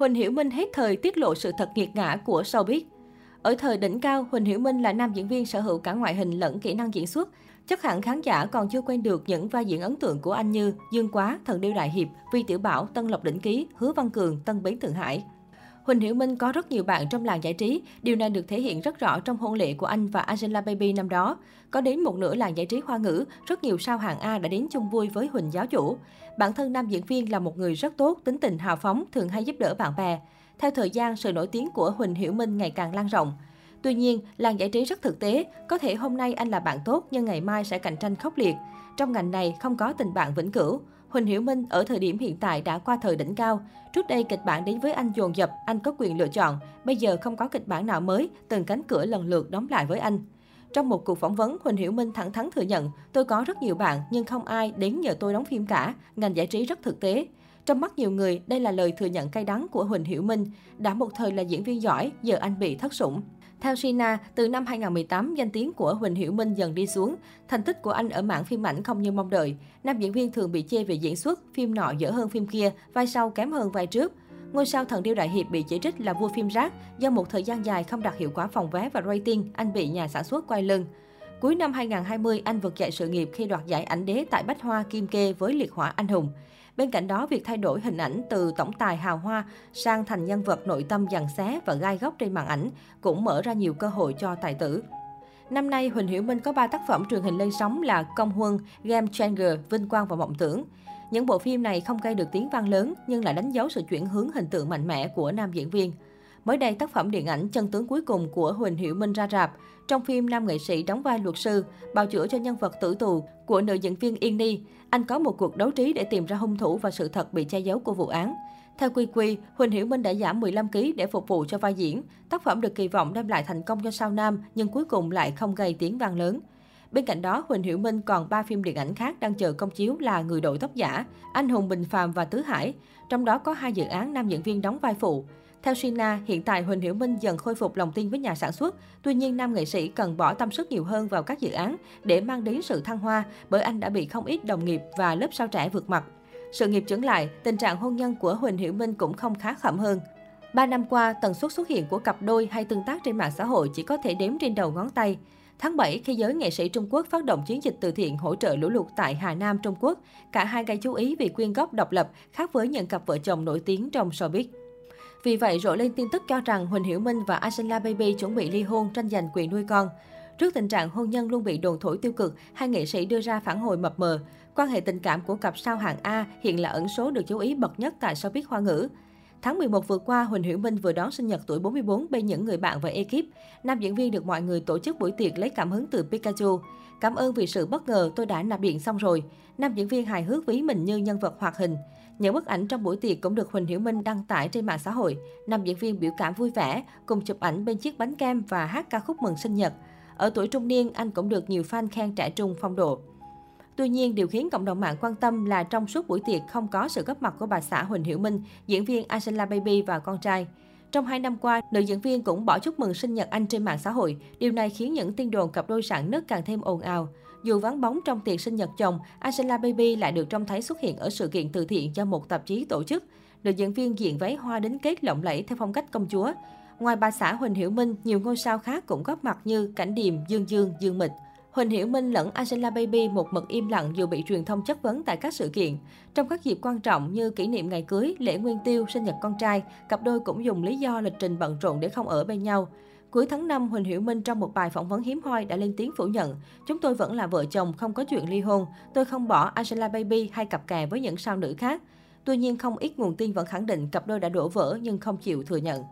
Huỳnh Hiểu Minh hết thời tiết lộ sự thật nghiệt ngã của showbiz. Ở thời đỉnh cao, Huỳnh Hiểu Minh là nam diễn viên sở hữu cả ngoại hình lẫn kỹ năng diễn xuất. Chắc hẳn khán giả còn chưa quen được những vai diễn ấn tượng của anh như Dương Quá, Thần Điêu Đại Hiệp, Vi Tiểu Bảo, Tân Lộc Đỉnh Ký, Hứa Văn Cường, Tân Bến Thượng Hải. Huỳnh Hiểu Minh có rất nhiều bạn trong làng giải trí, điều này được thể hiện rất rõ trong hôn lễ của anh và Angela Baby năm đó. Có đến một nửa làng giải trí hoa ngữ, rất nhiều sao hạng A đã đến chung vui với Huỳnh giáo chủ. Bản thân nam diễn viên là một người rất tốt, tính tình hào phóng, thường hay giúp đỡ bạn bè. Theo thời gian, sự nổi tiếng của Huỳnh Hiểu Minh ngày càng lan rộng. Tuy nhiên, làng giải trí rất thực tế, có thể hôm nay anh là bạn tốt nhưng ngày mai sẽ cạnh tranh khốc liệt. Trong ngành này không có tình bạn vĩnh cửu. Huỳnh Hiểu Minh ở thời điểm hiện tại đã qua thời đỉnh cao. Trước đây kịch bản đến với anh dồn dập, anh có quyền lựa chọn. Bây giờ không có kịch bản nào mới, từng cánh cửa lần lượt đóng lại với anh. Trong một cuộc phỏng vấn, Huỳnh Hiểu Minh thẳng thắn thừa nhận, tôi có rất nhiều bạn nhưng không ai đến nhờ tôi đóng phim cả, ngành giải trí rất thực tế. Trong mắt nhiều người, đây là lời thừa nhận cay đắng của Huỳnh Hiểu Minh. Đã một thời là diễn viên giỏi, giờ anh bị thất sủng. Theo Sina, từ năm 2018, danh tiếng của Huỳnh Hiểu Minh dần đi xuống. Thành tích của anh ở mảng phim ảnh không như mong đợi. Nam diễn viên thường bị chê về diễn xuất, phim nọ dở hơn phim kia, vai sau kém hơn vai trước. Ngôi sao thần điêu đại hiệp bị chỉ trích là vua phim rác do một thời gian dài không đạt hiệu quả phòng vé và rating, anh bị nhà sản xuất quay lưng. Cuối năm 2020, anh vực dậy sự nghiệp khi đoạt giải ảnh đế tại Bách Hoa Kim Kê với liệt hỏa anh hùng. Bên cạnh đó, việc thay đổi hình ảnh từ tổng tài hào hoa sang thành nhân vật nội tâm dằn xé và gai góc trên màn ảnh cũng mở ra nhiều cơ hội cho tài tử. Năm nay, Huỳnh Hiểu Minh có 3 tác phẩm truyền hình lên sóng là Công Huân, Game Changer, Vinh Quang và Mộng Tưởng. Những bộ phim này không gây được tiếng vang lớn nhưng lại đánh dấu sự chuyển hướng hình tượng mạnh mẽ của nam diễn viên. Mới đây, tác phẩm điện ảnh Chân tướng cuối cùng của Huỳnh Hiểu Minh ra rạp. Trong phim, nam nghệ sĩ đóng vai luật sư, bào chữa cho nhân vật tử tù của nữ diễn viên Yên Ni. Anh có một cuộc đấu trí để tìm ra hung thủ và sự thật bị che giấu của vụ án. Theo Quy Quy, Huỳnh Hiểu Minh đã giảm 15 kg để phục vụ cho vai diễn. Tác phẩm được kỳ vọng đem lại thành công cho sao nam, nhưng cuối cùng lại không gây tiếng vang lớn. Bên cạnh đó, Huỳnh Hiểu Minh còn 3 phim điện ảnh khác đang chờ công chiếu là Người đội tóc giả, Anh hùng Bình phàm và Tứ Hải. Trong đó có hai dự án nam diễn viên đóng vai phụ. Theo Sina, hiện tại Huỳnh Hiểu Minh dần khôi phục lòng tin với nhà sản xuất. Tuy nhiên, nam nghệ sĩ cần bỏ tâm sức nhiều hơn vào các dự án để mang đến sự thăng hoa, bởi anh đã bị không ít đồng nghiệp và lớp sao trẻ vượt mặt. Sự nghiệp trưởng lại, tình trạng hôn nhân của Huỳnh Hiểu Minh cũng không khá khẩm hơn. Ba năm qua, tần suất xuất hiện của cặp đôi hay tương tác trên mạng xã hội chỉ có thể đếm trên đầu ngón tay. Tháng 7, khi giới nghệ sĩ Trung Quốc phát động chiến dịch từ thiện hỗ trợ lũ lụt tại Hà Nam, Trung Quốc, cả hai gây chú ý vì quyên góp độc lập, khác với những cặp vợ chồng nổi tiếng trong showbiz. Vì vậy, rộ lên tin tức cho rằng Huỳnh Hiểu Minh và Angela Baby chuẩn bị ly hôn tranh giành quyền nuôi con. Trước tình trạng hôn nhân luôn bị đồn thổi tiêu cực, hai nghệ sĩ đưa ra phản hồi mập mờ. Quan hệ tình cảm của cặp sao hạng A hiện là ẩn số được chú ý bậc nhất tại showbiz hoa ngữ. Tháng 11 vừa qua, Huỳnh Hiểu Minh vừa đón sinh nhật tuổi 44 bên những người bạn và ekip. Nam diễn viên được mọi người tổ chức buổi tiệc lấy cảm hứng từ Pikachu. Cảm ơn vì sự bất ngờ, tôi đã nạp điện xong rồi. Nam diễn viên hài hước ví mình như nhân vật hoạt hình. Những bức ảnh trong buổi tiệc cũng được Huỳnh Hiểu Minh đăng tải trên mạng xã hội. Nam diễn viên biểu cảm vui vẻ, cùng chụp ảnh bên chiếc bánh kem và hát ca khúc mừng sinh nhật. Ở tuổi trung niên, anh cũng được nhiều fan khen trẻ trung phong độ. Tuy nhiên, điều khiến cộng đồng mạng quan tâm là trong suốt buổi tiệc không có sự góp mặt của bà xã Huỳnh Hiểu Minh, diễn viên Angela Baby và con trai. Trong hai năm qua, nữ diễn viên cũng bỏ chúc mừng sinh nhật anh trên mạng xã hội. Điều này khiến những tin đồn cặp đôi sản nứt càng thêm ồn ào. Dù vắng bóng trong tiệc sinh nhật chồng, Angela Baby lại được trông thấy xuất hiện ở sự kiện từ thiện do một tạp chí tổ chức. Nữ diễn viên diện váy hoa đến kết lộng lẫy theo phong cách công chúa. Ngoài bà xã Huỳnh Hiểu Minh, nhiều ngôi sao khác cũng góp mặt như Cảnh Điềm, Dương Dương, Dương Mịch. Huỳnh Hiểu Minh lẫn Angela Baby một mực im lặng dù bị truyền thông chất vấn tại các sự kiện. Trong các dịp quan trọng như kỷ niệm ngày cưới, lễ nguyên tiêu, sinh nhật con trai, cặp đôi cũng dùng lý do lịch trình bận rộn để không ở bên nhau. Cuối tháng 5, Huỳnh Hiểu Minh trong một bài phỏng vấn hiếm hoi đã lên tiếng phủ nhận. Chúng tôi vẫn là vợ chồng, không có chuyện ly hôn. Tôi không bỏ Angela Baby hay cặp kè với những sao nữ khác. Tuy nhiên, không ít nguồn tin vẫn khẳng định cặp đôi đã đổ vỡ nhưng không chịu thừa nhận.